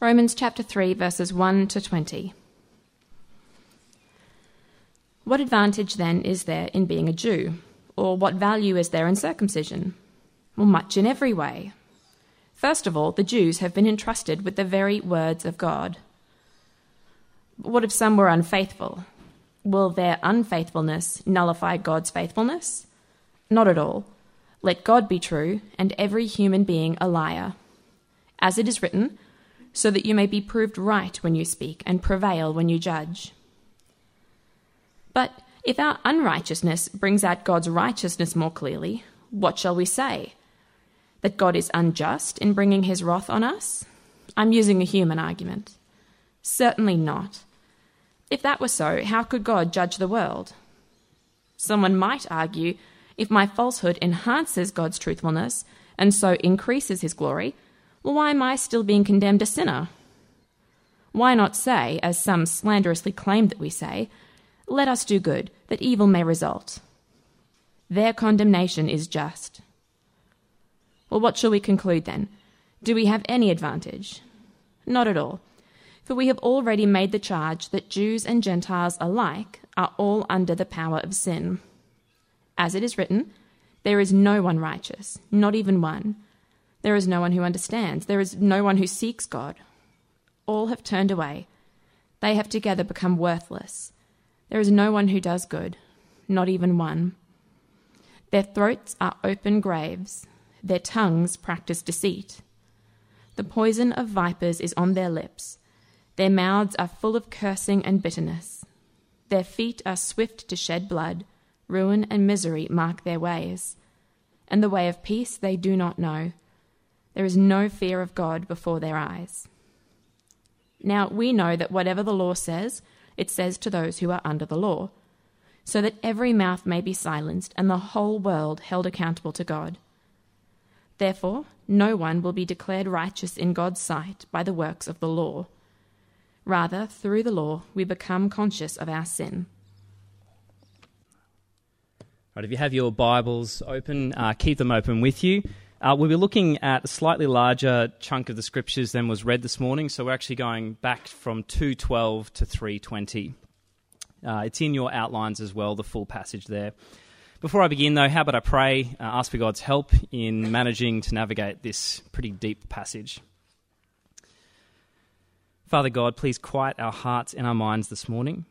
Romans chapter 3, verses 1 to 20. What advantage then is there in being a Jew? Or what value is there in circumcision? Well, much in every way. First of all, the Jews have been entrusted with the very words of God. What if some were unfaithful? Will their unfaithfulness nullify God's faithfulness? Not at all. Let God be true, and every human being a liar. As it is written, so that you may be proved right when you speak and prevail when you judge. But if our unrighteousness brings out God's righteousness more clearly, what shall we say? That God is unjust in bringing his wrath on us? I'm using a human argument. Certainly not. If that were so, how could God judge the world? Someone might argue if my falsehood enhances God's truthfulness and so increases his glory, well, why am I still being condemned a sinner? Why not say, as some slanderously claim that we say, let us do good, that evil may result? Their condemnation is just. Well, what shall we conclude then? Do we have any advantage? Not at all for we have already made the charge that Jews and Gentiles alike are all under the power of sin. As it is written, there is no one righteous, not even one. There is no one who understands. There is no one who seeks God. All have turned away. They have together become worthless. There is no one who does good, not even one. Their throats are open graves. Their tongues practice deceit. The poison of vipers is on their lips. Their mouths are full of cursing and bitterness. Their feet are swift to shed blood. Ruin and misery mark their ways. And the way of peace they do not know. There is no fear of God before their eyes. Now we know that whatever the law says, it says to those who are under the law, so that every mouth may be silenced and the whole world held accountable to God. Therefore, no one will be declared righteous in God's sight by the works of the law Rather, through the law, we become conscious of our sin. Right, if you have your Bibles open, uh, keep them open with you. Uh, we'll be looking at a slightly larger chunk of the scriptures than was read this morning, so we're actually going back from 212 to 320. Uh, it's in your outlines as well, the full passage there. Before I begin, though, how about I pray, uh, ask for God's help in managing to navigate this pretty deep passage? Father God, please quiet our hearts and our minds this morning.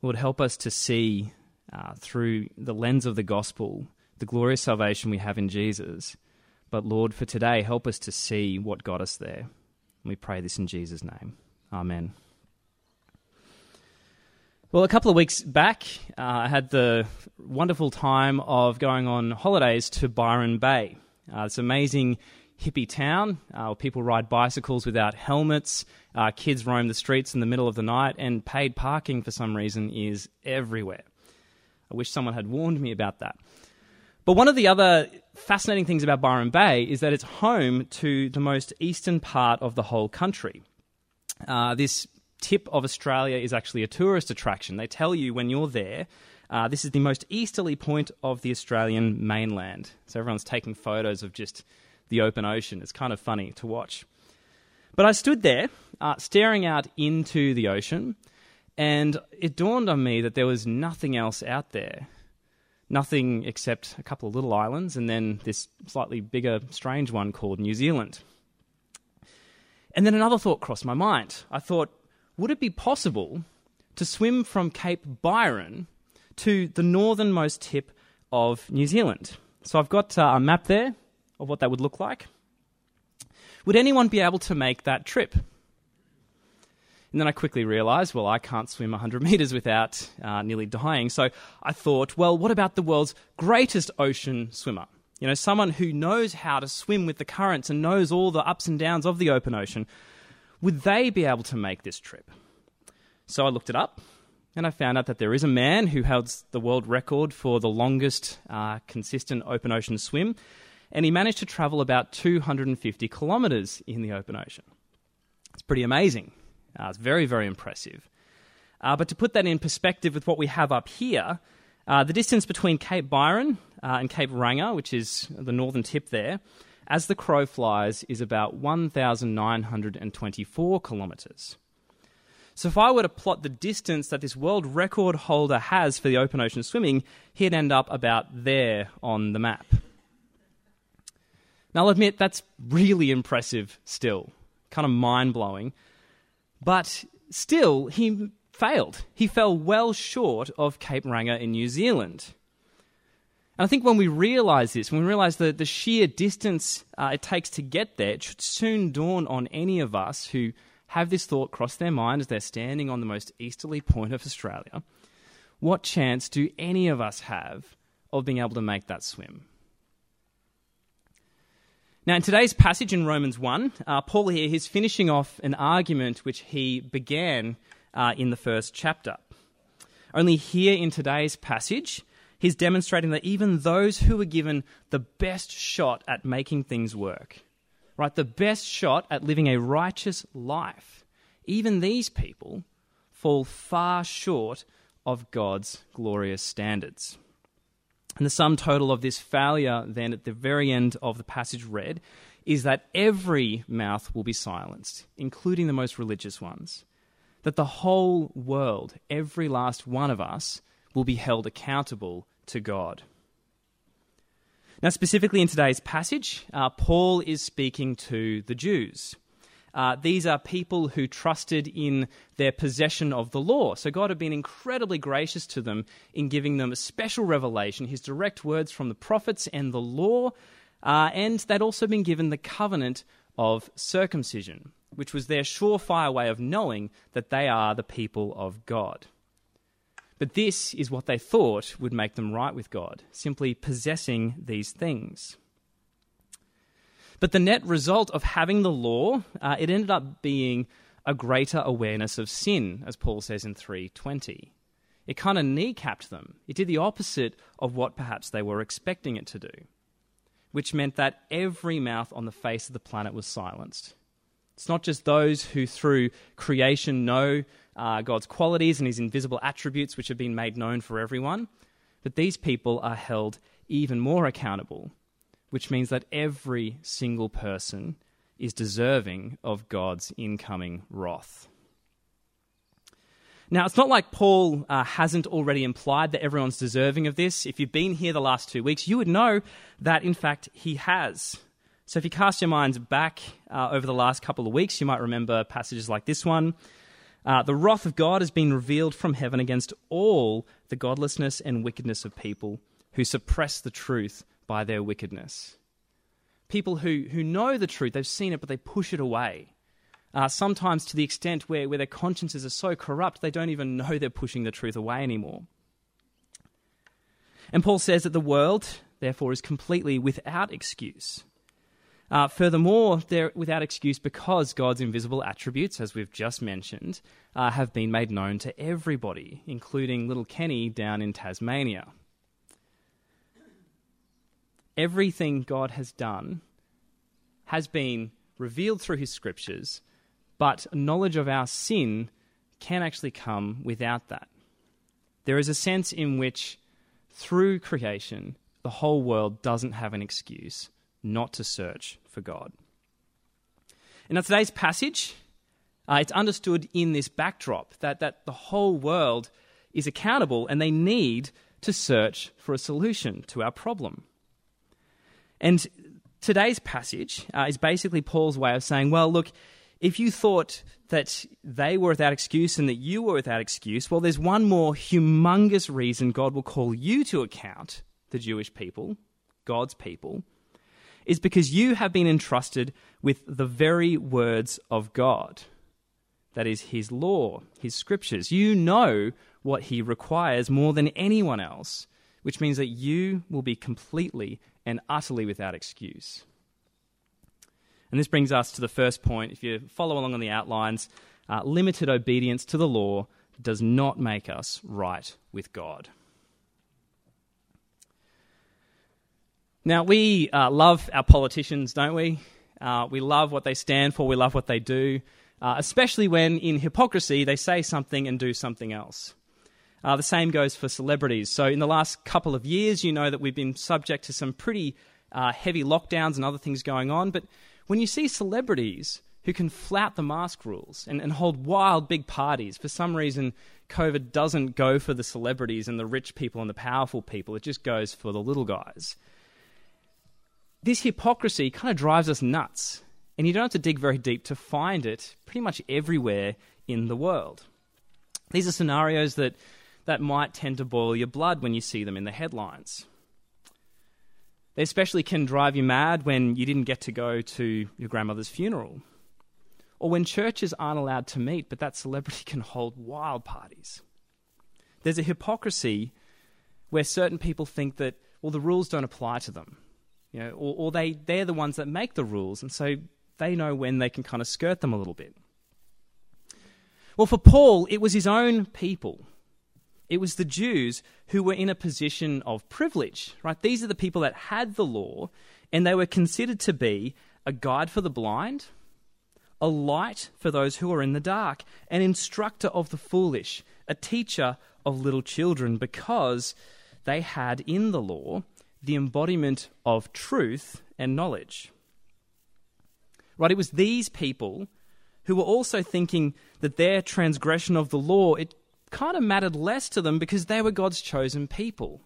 Lord, help us to see uh, through the lens of the gospel the glorious salvation we have in Jesus. But Lord, for today, help us to see what got us there. We pray this in Jesus' name. Amen. Well, a couple of weeks back, uh, I had the wonderful time of going on holidays to Byron Bay. Uh, it's an amazing hippie town. Uh, people ride bicycles without helmets. Uh, kids roam the streets in the middle of the night, and paid parking for some reason is everywhere. I wish someone had warned me about that. But one of the other fascinating things about Byron Bay is that it's home to the most eastern part of the whole country. Uh, this tip of Australia is actually a tourist attraction. They tell you when you're there, uh, this is the most easterly point of the Australian mainland. So everyone's taking photos of just the open ocean. It's kind of funny to watch. But I stood there, uh, staring out into the ocean, and it dawned on me that there was nothing else out there. Nothing except a couple of little islands, and then this slightly bigger, strange one called New Zealand. And then another thought crossed my mind. I thought, would it be possible to swim from Cape Byron to the northernmost tip of New Zealand? So I've got uh, a map there of what that would look like. Would anyone be able to make that trip? And then I quickly realized, well, I can't swim 100 meters without uh, nearly dying. So I thought, well, what about the world's greatest ocean swimmer? You know, someone who knows how to swim with the currents and knows all the ups and downs of the open ocean. Would they be able to make this trip? So I looked it up and I found out that there is a man who holds the world record for the longest uh, consistent open ocean swim and he managed to travel about 250 kilometres in the open ocean. It's pretty amazing. Uh, it's very, very impressive. Uh, but to put that in perspective with what we have up here, uh, the distance between Cape Byron uh, and Cape Reinga, which is the northern tip there, as the crow flies, is about 1,924 kilometres. So if I were to plot the distance that this world record holder has for the open ocean swimming, he'd end up about there on the map. Now, I'll admit that's really impressive still, kind of mind blowing. But still, he failed. He fell well short of Cape Reinga in New Zealand. And I think when we realise this, when we realise the, the sheer distance uh, it takes to get there, it should soon dawn on any of us who have this thought cross their mind as they're standing on the most easterly point of Australia. What chance do any of us have of being able to make that swim? Now, in today's passage in Romans 1, uh, Paul here, he's finishing off an argument which he began uh, in the first chapter. Only here in today's passage, he's demonstrating that even those who were given the best shot at making things work, right, the best shot at living a righteous life, even these people fall far short of God's glorious standards. And the sum total of this failure, then, at the very end of the passage read, is that every mouth will be silenced, including the most religious ones. That the whole world, every last one of us, will be held accountable to God. Now, specifically in today's passage, uh, Paul is speaking to the Jews. Uh, these are people who trusted in their possession of the law. So God had been incredibly gracious to them in giving them a special revelation, his direct words from the prophets and the law. Uh, and they'd also been given the covenant of circumcision, which was their surefire way of knowing that they are the people of God. But this is what they thought would make them right with God, simply possessing these things. But the net result of having the law, uh, it ended up being a greater awareness of sin, as Paul says in 320. It kind of kneecapped them. It did the opposite of what perhaps they were expecting it to do, which meant that every mouth on the face of the planet was silenced. It's not just those who, through creation, know uh, God's qualities and his invisible attributes, which have been made known for everyone, but these people are held even more accountable which means that every single person is deserving of God's incoming wrath. Now, it's not like Paul uh, hasn't already implied that everyone's deserving of this. If you've been here the last two weeks, you would know that, in fact, he has. So, if you cast your minds back uh, over the last couple of weeks, you might remember passages like this one. Uh, the wrath of God has been revealed from heaven against all the godlessness and wickedness of people who suppress the truth by their wickedness. People who, who know the truth, they've seen it, but they push it away. Uh, sometimes to the extent where, where their consciences are so corrupt, they don't even know they're pushing the truth away anymore. And Paul says that the world, therefore, is completely without excuse. Uh, furthermore, they're without excuse because God's invisible attributes, as we've just mentioned, uh, have been made known to everybody, including little Kenny down in Tasmania everything God has done has been revealed through his scriptures, but knowledge of our sin can actually come without that. There is a sense in which, through creation, the whole world doesn't have an excuse not to search for God. In today's passage, uh, it's understood in this backdrop that, that the whole world is accountable and they need to search for a solution to our problem. And today's passage uh, is basically Paul's way of saying, well, look, if you thought that they were without excuse and that you were without excuse, well, there's one more humongous reason God will call you to account, the Jewish people, God's people, is because you have been entrusted with the very words of God. That is, His law, His scriptures. You know what He requires more than anyone else, which means that you will be completely and utterly without excuse. And this brings us to the first point. If you follow along on the outlines, uh, limited obedience to the law does not make us right with God. Now, we uh, love our politicians, don't we? Uh, we love what they stand for, we love what they do, uh, especially when in hypocrisy they say something and do something else. Uh, the same goes for celebrities. So, in the last couple of years, you know that we've been subject to some pretty uh, heavy lockdowns and other things going on. But when you see celebrities who can flout the mask rules and, and hold wild big parties, for some reason, COVID doesn't go for the celebrities and the rich people and the powerful people, it just goes for the little guys. This hypocrisy kind of drives us nuts, and you don't have to dig very deep to find it pretty much everywhere in the world. These are scenarios that, that might tend to boil your blood when you see them in the headlines. They especially can drive you mad when you didn't get to go to your grandmother's funeral, or when churches aren't allowed to meet, but that celebrity can hold wild parties. There's a hypocrisy where certain people think that, well, the rules don't apply to them. You know, or, or they, they're the ones that make the rules, and so they know when they can kind of skirt them a little bit. Well, for Paul, it was his own people it was the Jews who were in a position of privilege, right? These are the people that had the law, and they were considered to be a guide for the blind, a light for those who are in the dark, an instructor of the foolish, a teacher of little children, because they had in the law the embodiment of truth and knowledge. Right? It was these people who were also thinking that their transgression of the law it kind of mattered less to them because they were God's chosen people.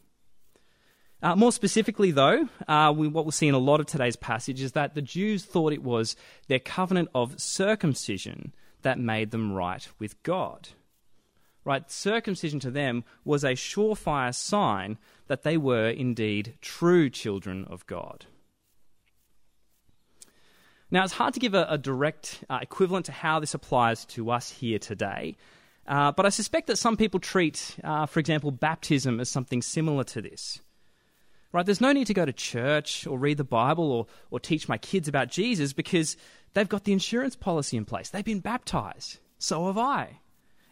Uh, more specifically, though, uh, we, what we'll see in a lot of today's passage is that the Jews thought it was their covenant of circumcision that made them right with God. Right? Circumcision to them was a surefire sign that they were indeed true children of God. Now, it's hard to give a, a direct uh, equivalent to how this applies to us here today, uh, but I suspect that some people treat, uh, for example, baptism as something similar to this. Right? There's no need to go to church or read the Bible or, or teach my kids about Jesus because they've got the insurance policy in place. They've been baptized. So have I.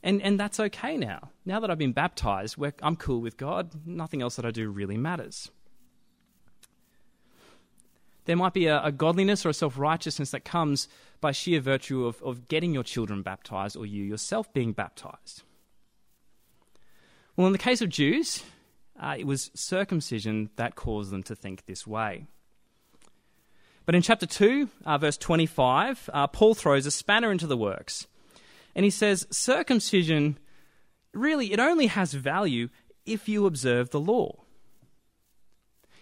And, and that's okay now. Now that I've been baptized, I'm cool with God. Nothing else that I do really matters. There might be a, a godliness or a self righteousness that comes by sheer virtue of, of getting your children baptized or you yourself being baptized. Well, in the case of Jews, uh, it was circumcision that caused them to think this way. But in chapter 2, uh, verse 25, uh, Paul throws a spanner into the works. And he says, circumcision, really, it only has value if you observe the law.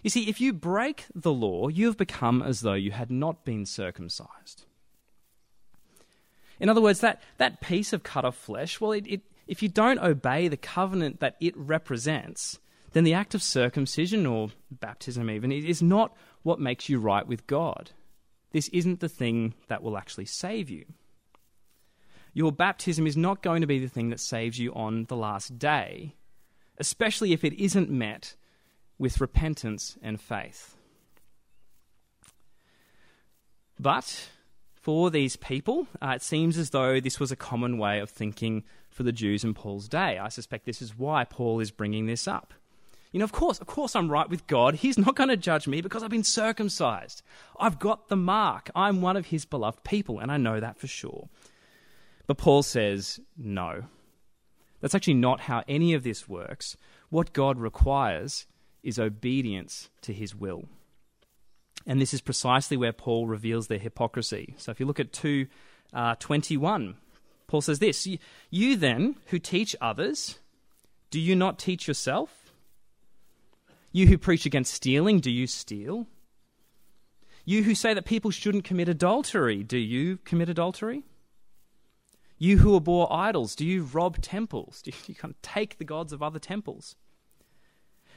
You see, if you break the law, you have become as though you had not been circumcised. In other words, that, that piece of cut off flesh, well, it, it, if you don't obey the covenant that it represents, then the act of circumcision or baptism, even, is not what makes you right with God. This isn't the thing that will actually save you. Your baptism is not going to be the thing that saves you on the last day, especially if it isn't met with repentance and faith. But for these people, uh, it seems as though this was a common way of thinking for the Jews in Paul's day. I suspect this is why Paul is bringing this up. You know, of course, of course, I'm right with God. He's not going to judge me because I've been circumcised. I've got the mark. I'm one of his beloved people, and I know that for sure. But Paul says, no. That's actually not how any of this works. What God requires is obedience to his will. And this is precisely where Paul reveals their hypocrisy. So if you look at 2 uh, 21, Paul says this You then, who teach others, do you not teach yourself? You who preach against stealing, do you steal? You who say that people shouldn't commit adultery, do you commit adultery? You who abhor idols, do you rob temples? Do you kind of take the gods of other temples?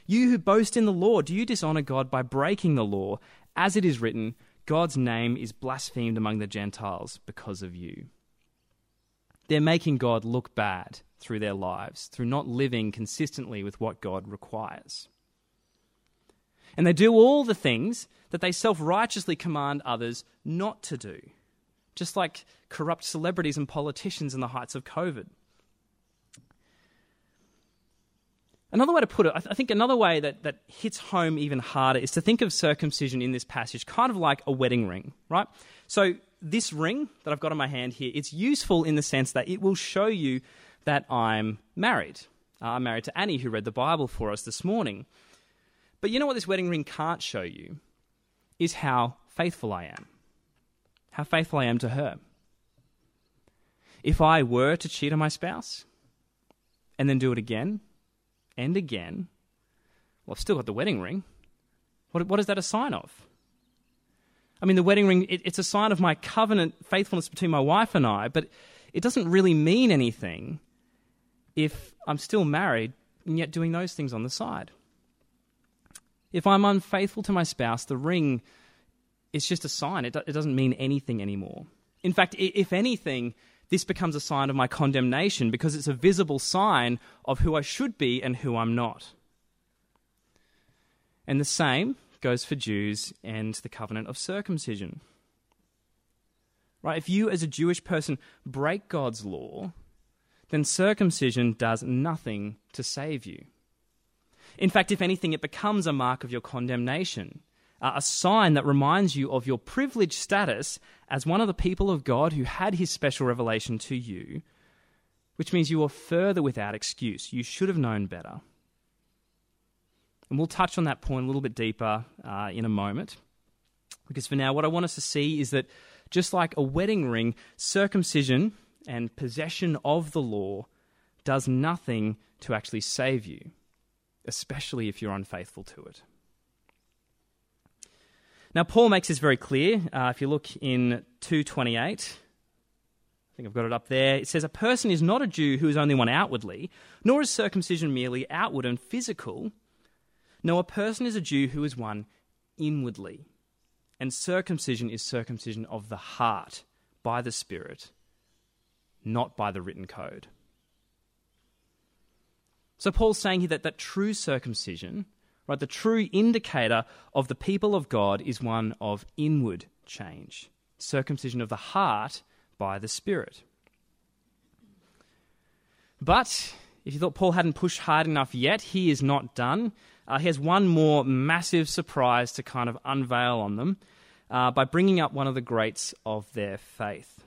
You who boast in the law, do you dishonor God by breaking the law? As it is written, God's name is blasphemed among the Gentiles because of you. They're making God look bad through their lives, through not living consistently with what God requires. And they do all the things that they self righteously command others not to do, just like corrupt celebrities and politicians in the heights of COVID. Another way to put it, I, th- I, think another way that, that hits home even harder is to think of circumcision in this passage kind of like a wedding ring, right? So, this ring that I've got in my hand here, it's useful in the sense that it will show you that I'm married. Uh, I'm married to Annie, who read the Bible for us this morning. But you know what this wedding ring can't show you? is how faithful I am, how faithful I am to her. If I were to cheat on my spouse and then do it again and again, well, I've still got the wedding ring. What, what is that a sign of? I mean, the wedding ring, it, it's a sign of my covenant faithfulness between my wife and I, but it doesn't really mean anything if I'm still married and yet doing those things on the side. If I'm unfaithful to my spouse, the ring is just a sign. It, it doesn't mean anything anymore. In fact, if anything, this becomes a sign of my condemnation because it's a visible sign of who I should be and who I'm not. And the same goes for Jews and the covenant of circumcision. Right? If you, as a Jewish person, break God's law, then circumcision does nothing to save you. In fact, if anything, it becomes a mark of your condemnation, a sign that reminds you of your privileged status as one of the people of God who had his special revelation to you, which means you are further without excuse. You should have known better. And we'll touch on that point a little bit deeper uh, in a moment. Because for now, what I want us to see is that just like a wedding ring, circumcision and possession of the law does nothing to actually save you, especially if you're unfaithful to it. Now, Paul makes this very clear. Uh, if you look in 228, I think I've got it up there. It says, A person is not a Jew who is only one outwardly, nor is circumcision merely outward and physical no, a person is a Jew who is one inwardly. And circumcision is circumcision of the heart by the Spirit, not by the written code. So Paul's saying here that, that true circumcision, right, the true indicator of the people of God is one of inward change, circumcision of the heart by the Spirit. But if you thought Paul hadn't pushed hard enough yet, he is not done. Uh, he has one more massive surprise to kind of unveil on them uh, by bringing up one of the greats of their faith.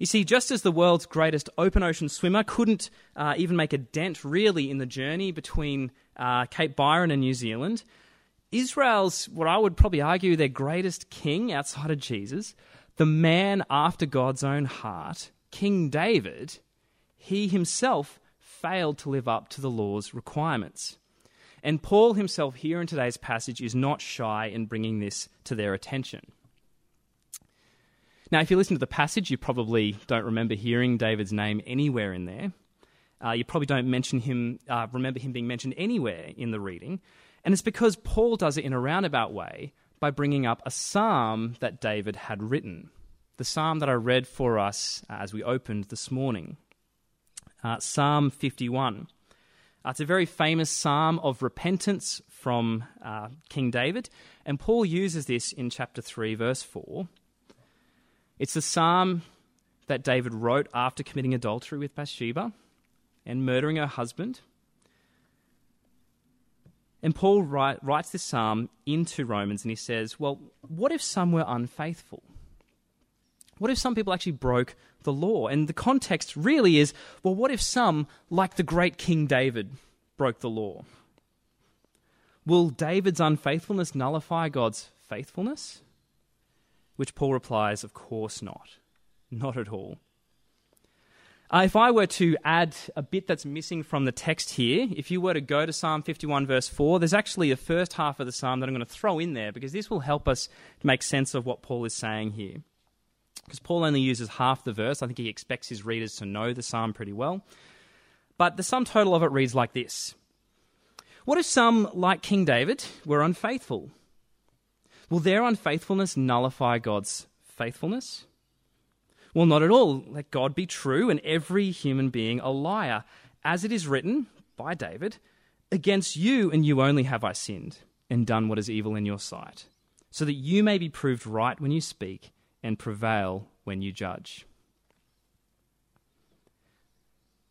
You see, just as the world's greatest open ocean swimmer couldn't uh, even make a dent really in the journey between uh, Cape Byron and New Zealand, Israel's, what I would probably argue, their greatest king outside of Jesus, the man after God's own heart, King David, he himself failed to live up to the law's requirements. And Paul himself, here in today's passage, is not shy in bringing this to their attention. Now, if you listen to the passage, you probably don't remember hearing David's name anywhere in there. Uh, you probably don't mention him, uh, remember him being mentioned anywhere in the reading. And it's because Paul does it in a roundabout way by bringing up a psalm that David had written. The psalm that I read for us as we opened this morning. Uh, psalm 51. Uh, it's a very famous psalm of repentance from uh, King David, and Paul uses this in chapter 3, verse 4. It's the psalm that David wrote after committing adultery with Bathsheba and murdering her husband. And Paul write, writes this psalm into Romans and he says, Well, what if some were unfaithful? What if some people actually broke the law? And the context really is well, what if some, like the great King David, broke the law? Will David's unfaithfulness nullify God's faithfulness? Which Paul replies, of course not. Not at all. Uh, if I were to add a bit that's missing from the text here, if you were to go to Psalm 51, verse 4, there's actually a first half of the psalm that I'm going to throw in there because this will help us make sense of what Paul is saying here because Paul only uses half the verse. I think he expects his readers to know the psalm pretty well. But the sum total of it reads like this What if some, like King David, were unfaithful? Will their unfaithfulness nullify God's faithfulness? Well, not at all. Let God be true and every human being a liar. As it is written by David, Against you and you only have I sinned and done what is evil in your sight, so that you may be proved right when you speak and prevail when you judge.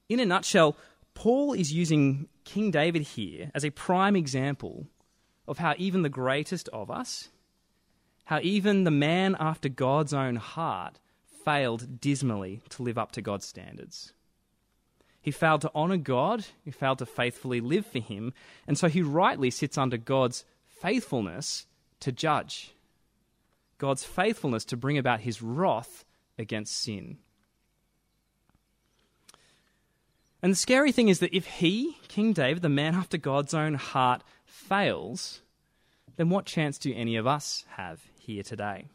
In a nutshell, Paul is using King David here as a prime example of how even the greatest of us, how even the man after God's own heart, failed dismally to live up to God's standards. He failed to honour God, he failed to faithfully live for Him, and so he rightly sits under God's faithfulness to judge, God's faithfulness to bring about his wrath against sin. And the scary thing is that if he, King David, the man after God's own heart, fails, then what chance do any of us have here today?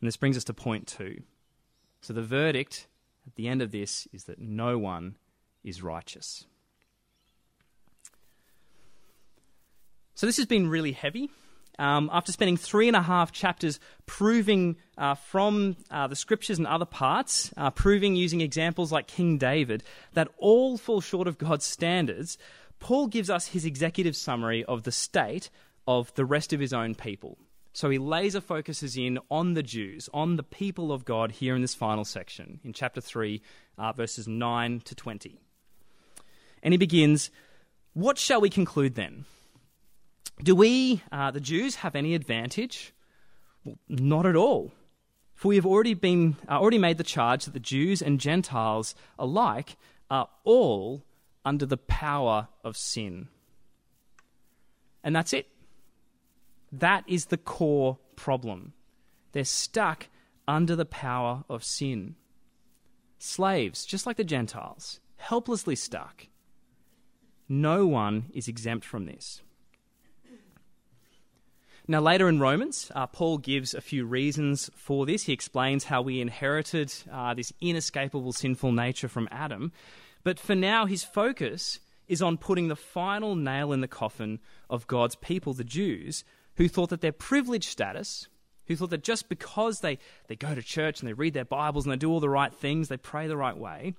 And this brings us to point two. So the verdict at the end of this is that no one is righteous. So this has been really heavy. Um, after spending three and a half chapters proving uh, from uh, the scriptures and other parts, uh, proving using examples like King David, that all fall short of God's standards, Paul gives us his executive summary of the state of the rest of his own people. So he laser focuses in on the Jews, on the people of God here in this final section, in chapter 3, uh, verses 9 to 20. And he begins What shall we conclude then? Do we, uh, the Jews, have any advantage? Well, not at all. For we have already, been, uh, already made the charge that the Jews and Gentiles alike are all under the power of sin. And that's it. That is the core problem. They're stuck under the power of sin. Slaves, just like the Gentiles, helplessly stuck. No one is exempt from this. Now, later in Romans, uh, Paul gives a few reasons for this. He explains how we inherited uh, this inescapable sinful nature from Adam. But for now, his focus is on putting the final nail in the coffin of God's people, the Jews, who thought that their privileged status, who thought that just because they, they go to church and they read their Bibles and they do all the right things, they pray the right way,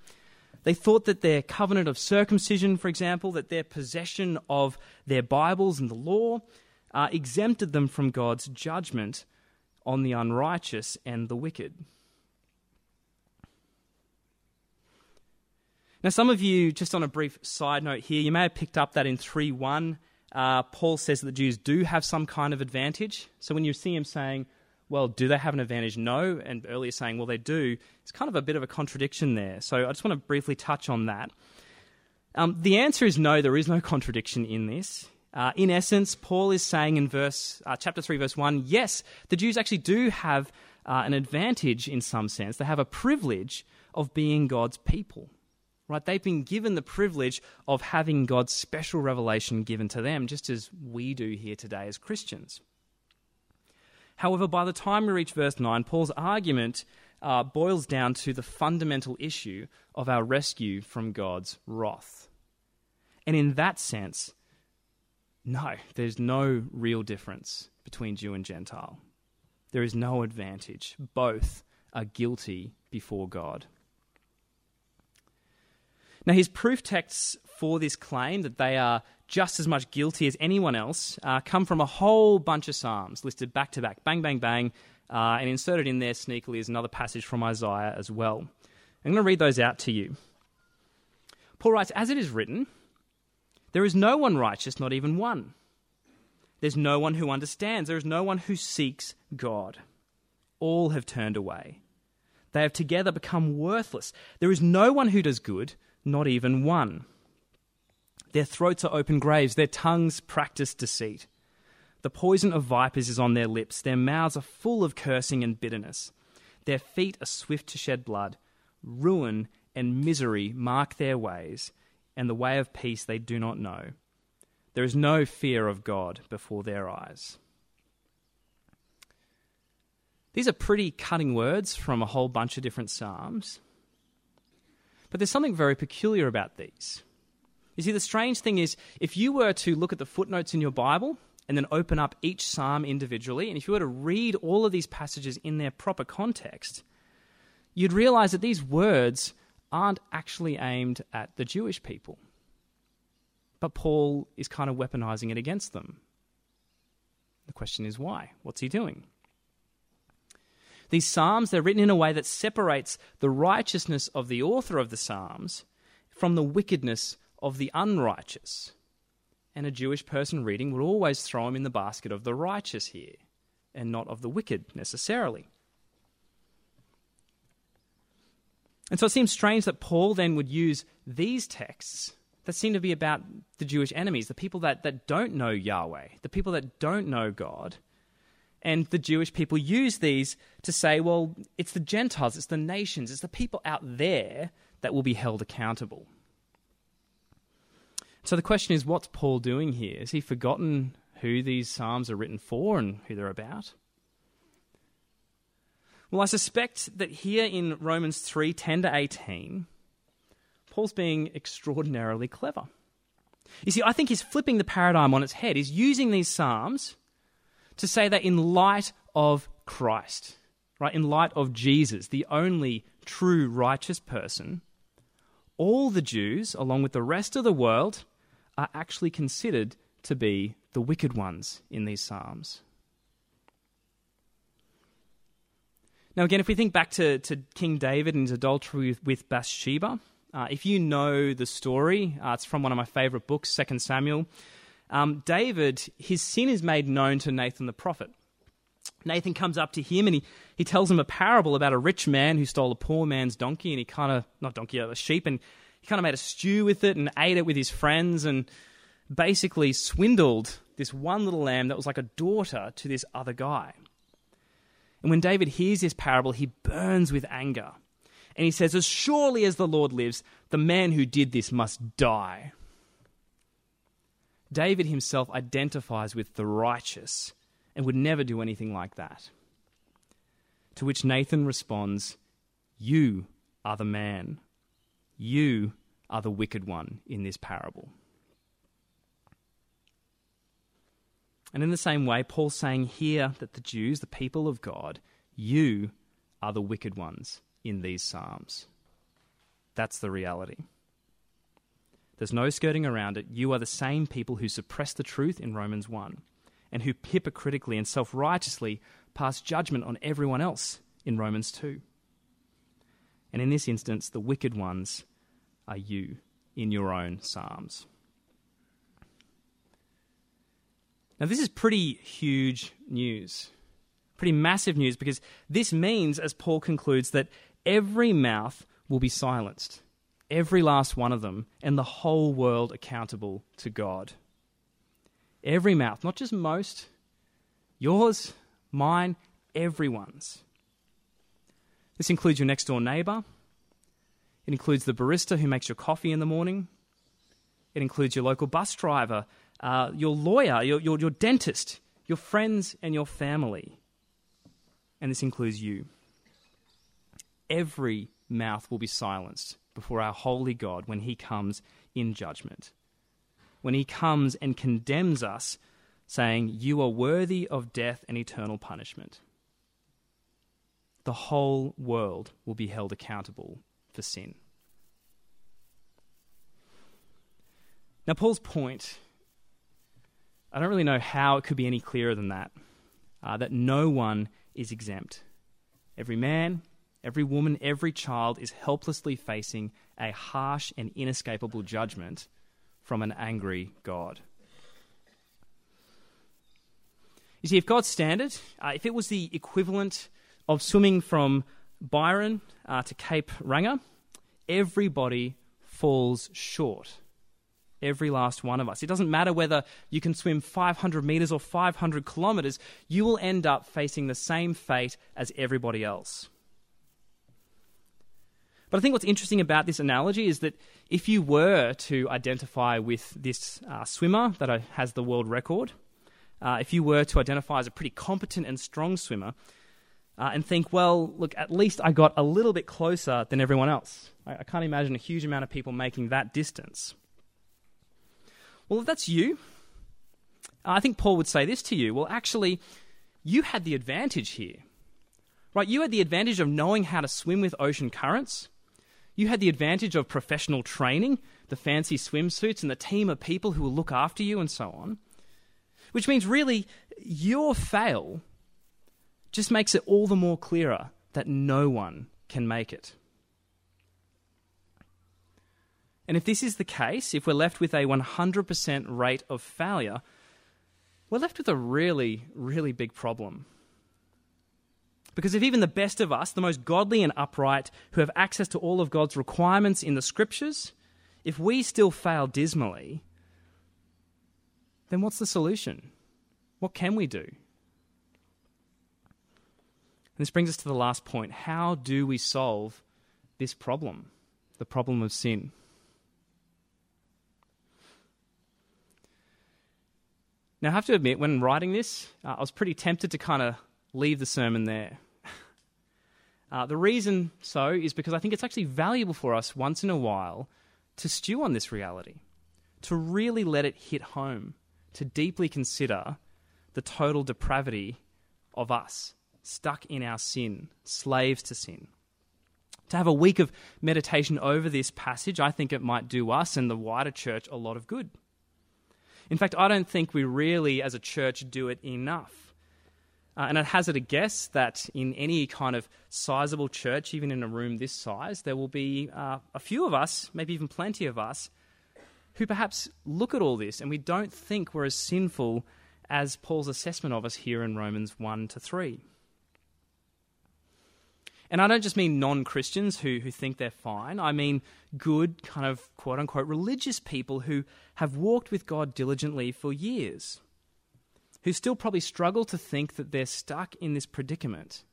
they thought that their covenant of circumcision, for example, that their possession of their Bibles and the law, uh, exempted them from God's judgment on the unrighteous and the wicked. Now, some of you, just on a brief side note here, you may have picked up that in 3 1, uh, Paul says that the Jews do have some kind of advantage. So when you see him saying, well, do they have an advantage? No. And earlier saying, well, they do, it's kind of a bit of a contradiction there. So I just want to briefly touch on that. Um, the answer is no, there is no contradiction in this. Uh, in essence, Paul is saying in verse uh, chapter three, verse one, yes, the Jews actually do have uh, an advantage in some sense. They have a privilege of being God's people. Right? They've been given the privilege of having God's special revelation given to them, just as we do here today as Christians. However, by the time we reach verse 9, Paul's argument uh, boils down to the fundamental issue of our rescue from God's wrath. And in that sense, no, there's no real difference between Jew and Gentile. There is no advantage. Both are guilty before God. Now, his proof texts for this claim that they are just as much guilty as anyone else uh, come from a whole bunch of Psalms listed back to back, bang, bang, bang, uh, and inserted in there sneakily is another passage from Isaiah as well. I'm going to read those out to you. Paul writes, As it is written, there is no one righteous, not even one. There's no one who understands. There is no one who seeks God. All have turned away. They have together become worthless. There is no one who does good, not even one. Their throats are open graves, their tongues practice deceit. The poison of vipers is on their lips, their mouths are full of cursing and bitterness. Their feet are swift to shed blood. Ruin and misery mark their ways and the way of peace they do not know. There is no fear of God before their eyes. These are pretty cutting words from a whole bunch of different Psalms. But there's something very peculiar about these. You see, the strange thing is, if you were to look at the footnotes in your Bible and then open up each psalm individually, and if you were to read all of these passages in their proper context, you'd realize that these words aren't actually aimed at the Jewish people. But Paul is kind of weaponizing it against them. The question is why? What's he doing? These Psalms, they're written in a way that separates the righteousness of the author of the Psalms from the wickedness of the unrighteous. And a Jewish person reading would always throw him in the basket of the righteous here, and not of the wicked necessarily. And so it seems strange that Paul then would use these texts that seem to be about the Jewish enemies, the people that, that don't know Yahweh, the people that don't know God. And the Jewish people use these to say, well, it's the Gentiles, it's the nations, it's the people out there that will be held accountable. So the question is, what's Paul doing here? Has he forgotten who these Psalms are written for and who they're about? Well, I suspect that here in Romans 3 10 to 18, Paul's being extraordinarily clever. You see, I think he's flipping the paradigm on its head. He's using these Psalms to say that in light of Christ, right, in light of Jesus, the only true righteous person, all the Jews, along with the rest of the world, are actually considered to be the wicked ones in these Psalms. Now, again, if we think back to, to King David and his adultery with, with Bathsheba, uh, if you know the story, uh, it's from one of my favorite books, Second Samuel. Um, David, his sin is made known to Nathan the prophet. Nathan comes up to him and he, he tells him a parable about a rich man who stole a poor man's donkey and he kind of, not donkey, a sheep, and he kind of made a stew with it and ate it with his friends and basically swindled this one little lamb that was like a daughter to this other guy. And when David hears this parable, he burns with anger. And he says, As surely as the Lord lives, the man who did this must die. David himself identifies with the righteous and would never do anything like that. To which Nathan responds, You are the man. You are the wicked one in this parable. And in the same way, Paul's saying here that the Jews, the people of God, you are the wicked ones in these Psalms. That's the reality. There's no skirting around it. You are the same people who suppress the truth in Romans 1 and who hypocritically and self righteously pass judgment on everyone else in Romans 2. And in this instance, the wicked ones are you in your own Psalms. Now, this is pretty huge news, pretty massive news, because this means, as Paul concludes, that every mouth will be silenced, every last one of them, and the whole world accountable to God. Every mouth, not just most, yours, mine, everyone's. This includes your next door neighbour. It includes the barista who makes your coffee in the morning. It includes your local bus driver uh, your lawyer, your, your, your dentist, your friends, and your family. And this includes you. Every mouth will be silenced before our holy God when he comes in judgment. When he comes and condemns us, saying, You are worthy of death and eternal punishment. The whole world will be held accountable for sin. Now, Paul's point I don't really know how it could be any clearer than that. Uh, that no one is exempt. Every man, every woman, every child is helplessly facing a harsh and inescapable judgment from an angry God. You see, if God's standard, uh, if it was the equivalent of swimming from Byron uh, to Cape Reinga, everybody falls short every last one of us. It doesn't matter whether you can swim 500 meters or 500 kilometers, you will end up facing the same fate as everybody else. But I think what's interesting about this analogy is that if you were to identify with this uh, swimmer that has the world record, uh, if you were to identify as a pretty competent and strong swimmer, uh, and think, well, look, at least I got a little bit closer than everyone else. I, I can't imagine a huge amount of people making that distance. Well, if that's you, I think Paul would say this to you. Well, actually, you had the advantage here. Right? You had the advantage of knowing how to swim with ocean currents. You had the advantage of professional training, the fancy swimsuits, and the team of people who will look after you, and so on. Which means, really, your fail just makes it all the more clearer that no one can make it. And if this is the case, if we're left with a 100% rate of failure, we're left with a really, really big problem. Because if even the best of us, the most godly and upright, who have access to all of God's requirements in the scriptures, if we still fail dismally, then what's the solution? What can we do? And this brings us to the last point. How do we solve this problem, the problem of sin? Now, I have to admit, when writing this, uh, I was pretty tempted to kind of leave the sermon there. Uh, the reason so is because I think it's actually valuable for us once in a while to stew on this reality, to really let it hit home, to deeply consider the total depravity of us, stuck in our sin, slaves to sin. To have a week of meditation over this passage, I think it might do us and the wider church a lot of good. In fact, I don't think we really, as a church, do it enough. Uh, and I'd hazard a guess that in any kind of sizable church, even in a room this size, there will be uh, a few of us, maybe even plenty of us, who perhaps look at all this and we don't think we're as sinful as Paul's assessment of us here in Romans 1 to 3. And I don't just mean non Christians who, who think they're fine. I mean good, kind of quote unquote religious people who have walked with God diligently for years who still probably struggle to think that they're stuck in this predicament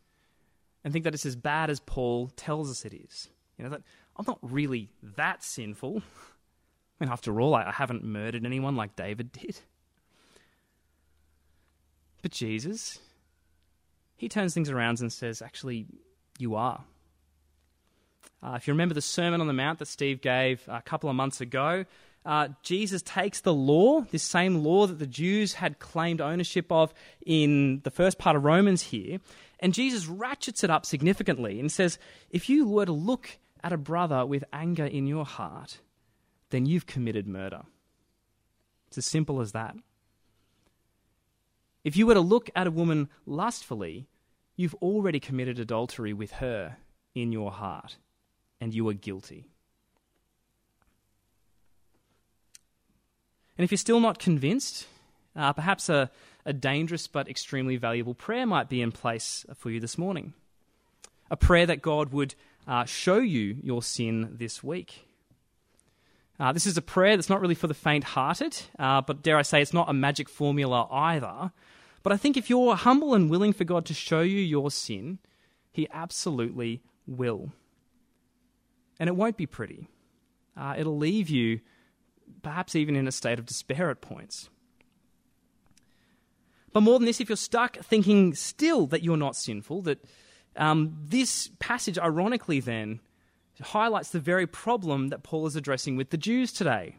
and think that it's as bad as Paul tells us it is. You know, that I'm not really that sinful. I mean, after all, I haven't murdered anyone like David did. But Jesus, he turns things around and says, actually, you are. Uh, if you remember the Sermon on the Mount that Steve gave a couple of months ago, uh, Jesus takes the law, this same law that the Jews had claimed ownership of in the first part of Romans here, and Jesus ratchets it up significantly and says, if you were to look at a brother with anger in your heart, then you've committed murder. It's as simple as that. If you were to look at a woman lustfully, you've already committed adultery with her in your heart, and you are guilty. And if you're still not convinced, uh, perhaps a, a dangerous but extremely valuable prayer might be in place for you this morning. A prayer that God would uh, show you your sin this week. Uh, this is a prayer that's not really for the faint hearted, uh, but dare I say, it's not a magic formula either. But I think if you're humble and willing for God to show you your sin, He absolutely will. And it won't be pretty. Uh, it'll leave you perhaps even in a state of despair at points. But more than this, if you're stuck thinking still that you're not sinful, that um, this passage, ironically, then highlights the very problem that Paul is addressing with the Jews today.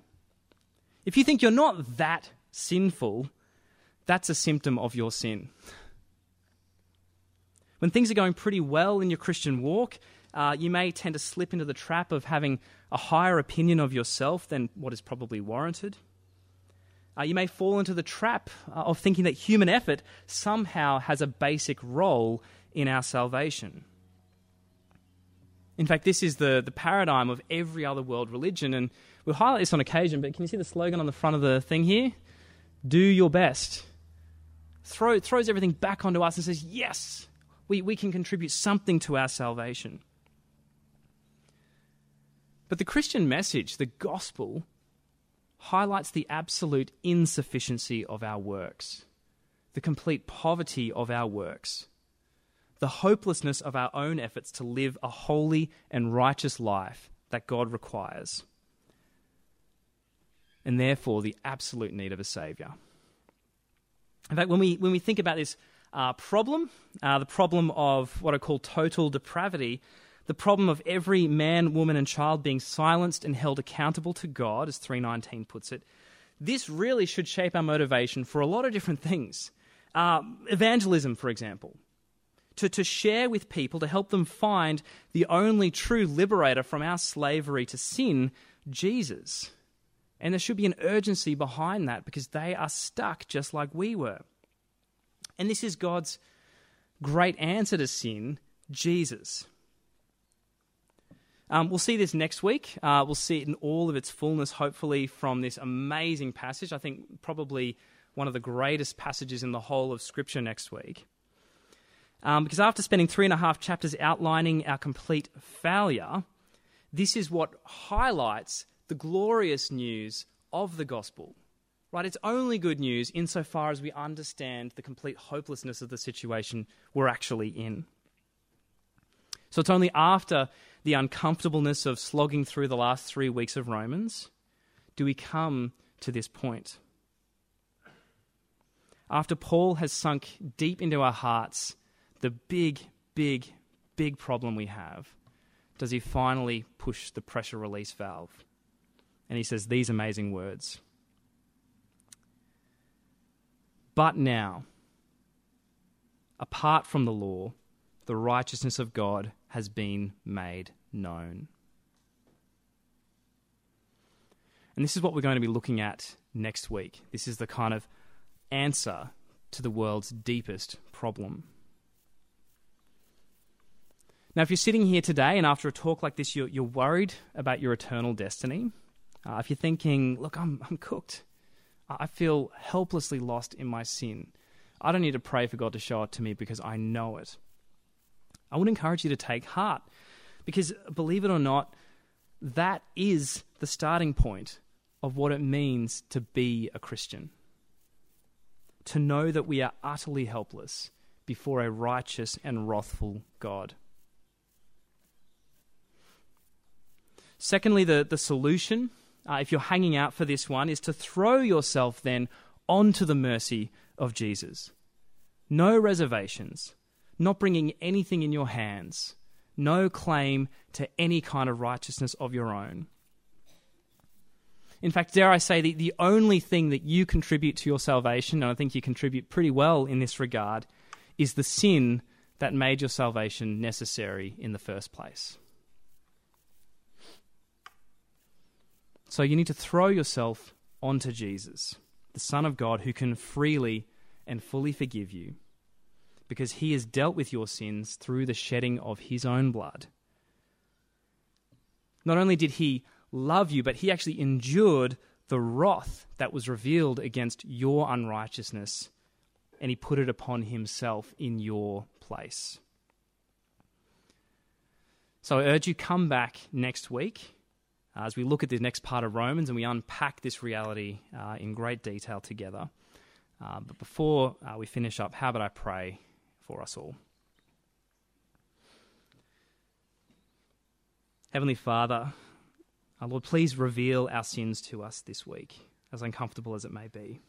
If you think you're not that sinful, that's a symptom of your sin. When things are going pretty well in your Christian walk, uh, you may tend to slip into the trap of having a higher opinion of yourself than what is probably warranted. Uh, you may fall into the trap uh, of thinking that human effort somehow has a basic role in our salvation. In fact, this is the, the paradigm of every other world religion, and we'll highlight this on occasion, but can you see the slogan on the front of the thing here? Do your best. Throw, throws everything back onto us and says, yes, we, we can contribute something to our salvation. But the Christian message, the gospel, highlights the absolute insufficiency of our works, the complete poverty of our works, the hopelessness of our own efforts to live a holy and righteous life that God requires, and therefore the absolute need of a Saviour. In fact, when we, when we think about this uh, problem, uh, the problem of what I call total depravity, the problem of every man, woman, and child being silenced and held accountable to God, as 319 puts it, this really should shape our motivation for a lot of different things. Uh, evangelism, for example. To, to share with people, to help them find the only true liberator from our slavery to sin, Jesus. And there should be an urgency behind that because they are stuck just like we were. And this is God's great answer to sin Jesus. Um, we'll see this next week. Uh, we'll see it in all of its fullness, hopefully, from this amazing passage. I think probably one of the greatest passages in the whole of Scripture next week. Um, because after spending three and a half chapters outlining our complete failure, this is what highlights the glorious news of the gospel. Right? It's only good news insofar as we understand the complete hopelessness of the situation we're actually in. So it's only after the uncomfortableness of slogging through the last three weeks of Romans do we come to this point. After Paul has sunk deep into our hearts the big, big, big problem we have, does he finally push the pressure release valve? And he says these amazing words But now, apart from the law, the righteousness of God has been made known. And this is what we're going to be looking at next week. This is the kind of answer to the world's deepest problem. Now, if you're sitting here today and after a talk like this, you're, you're worried about your eternal destiny, uh, if you're thinking, look, I'm, I'm cooked, I feel helplessly lost in my sin, I don't need to pray for God to show it to me because I know it. I would encourage you to take heart because, believe it or not, that is the starting point of what it means to be a Christian. To know that we are utterly helpless before a righteous and wrathful God. Secondly, the, the solution, uh, if you're hanging out for this one, is to throw yourself then onto the mercy of Jesus. No reservations, not bringing anything in your hands, no claim to any kind of righteousness of your own. In fact, dare I say, the, the only thing that you contribute to your salvation, and I think you contribute pretty well in this regard, is the sin that made your salvation necessary in the first place. So you need to throw yourself onto Jesus, the Son of God, who can freely and fully forgive you because he has dealt with your sins through the shedding of his own blood. Not only did he love you, but he actually endured the wrath that was revealed against your unrighteousness, and he put it upon himself in your place. So I urge you come back next week uh, as we look at the next part of Romans and we unpack this reality uh, in great detail together. Uh, but before uh, we finish up, how about I pray for us all. Heavenly Father, our Lord, please reveal our sins to us this week, as uncomfortable as it may be.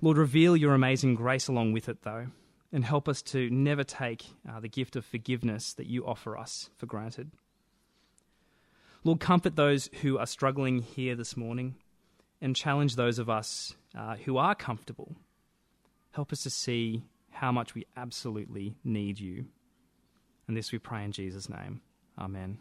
Lord, reveal your amazing grace along with it, though, and help us to never take uh, the gift of forgiveness that you offer us for granted. Lord, comfort those who are struggling here this morning and challenge those of us uh, who are comfortable. Help us to see how much we absolutely need you. And this we pray in Jesus' name. Amen.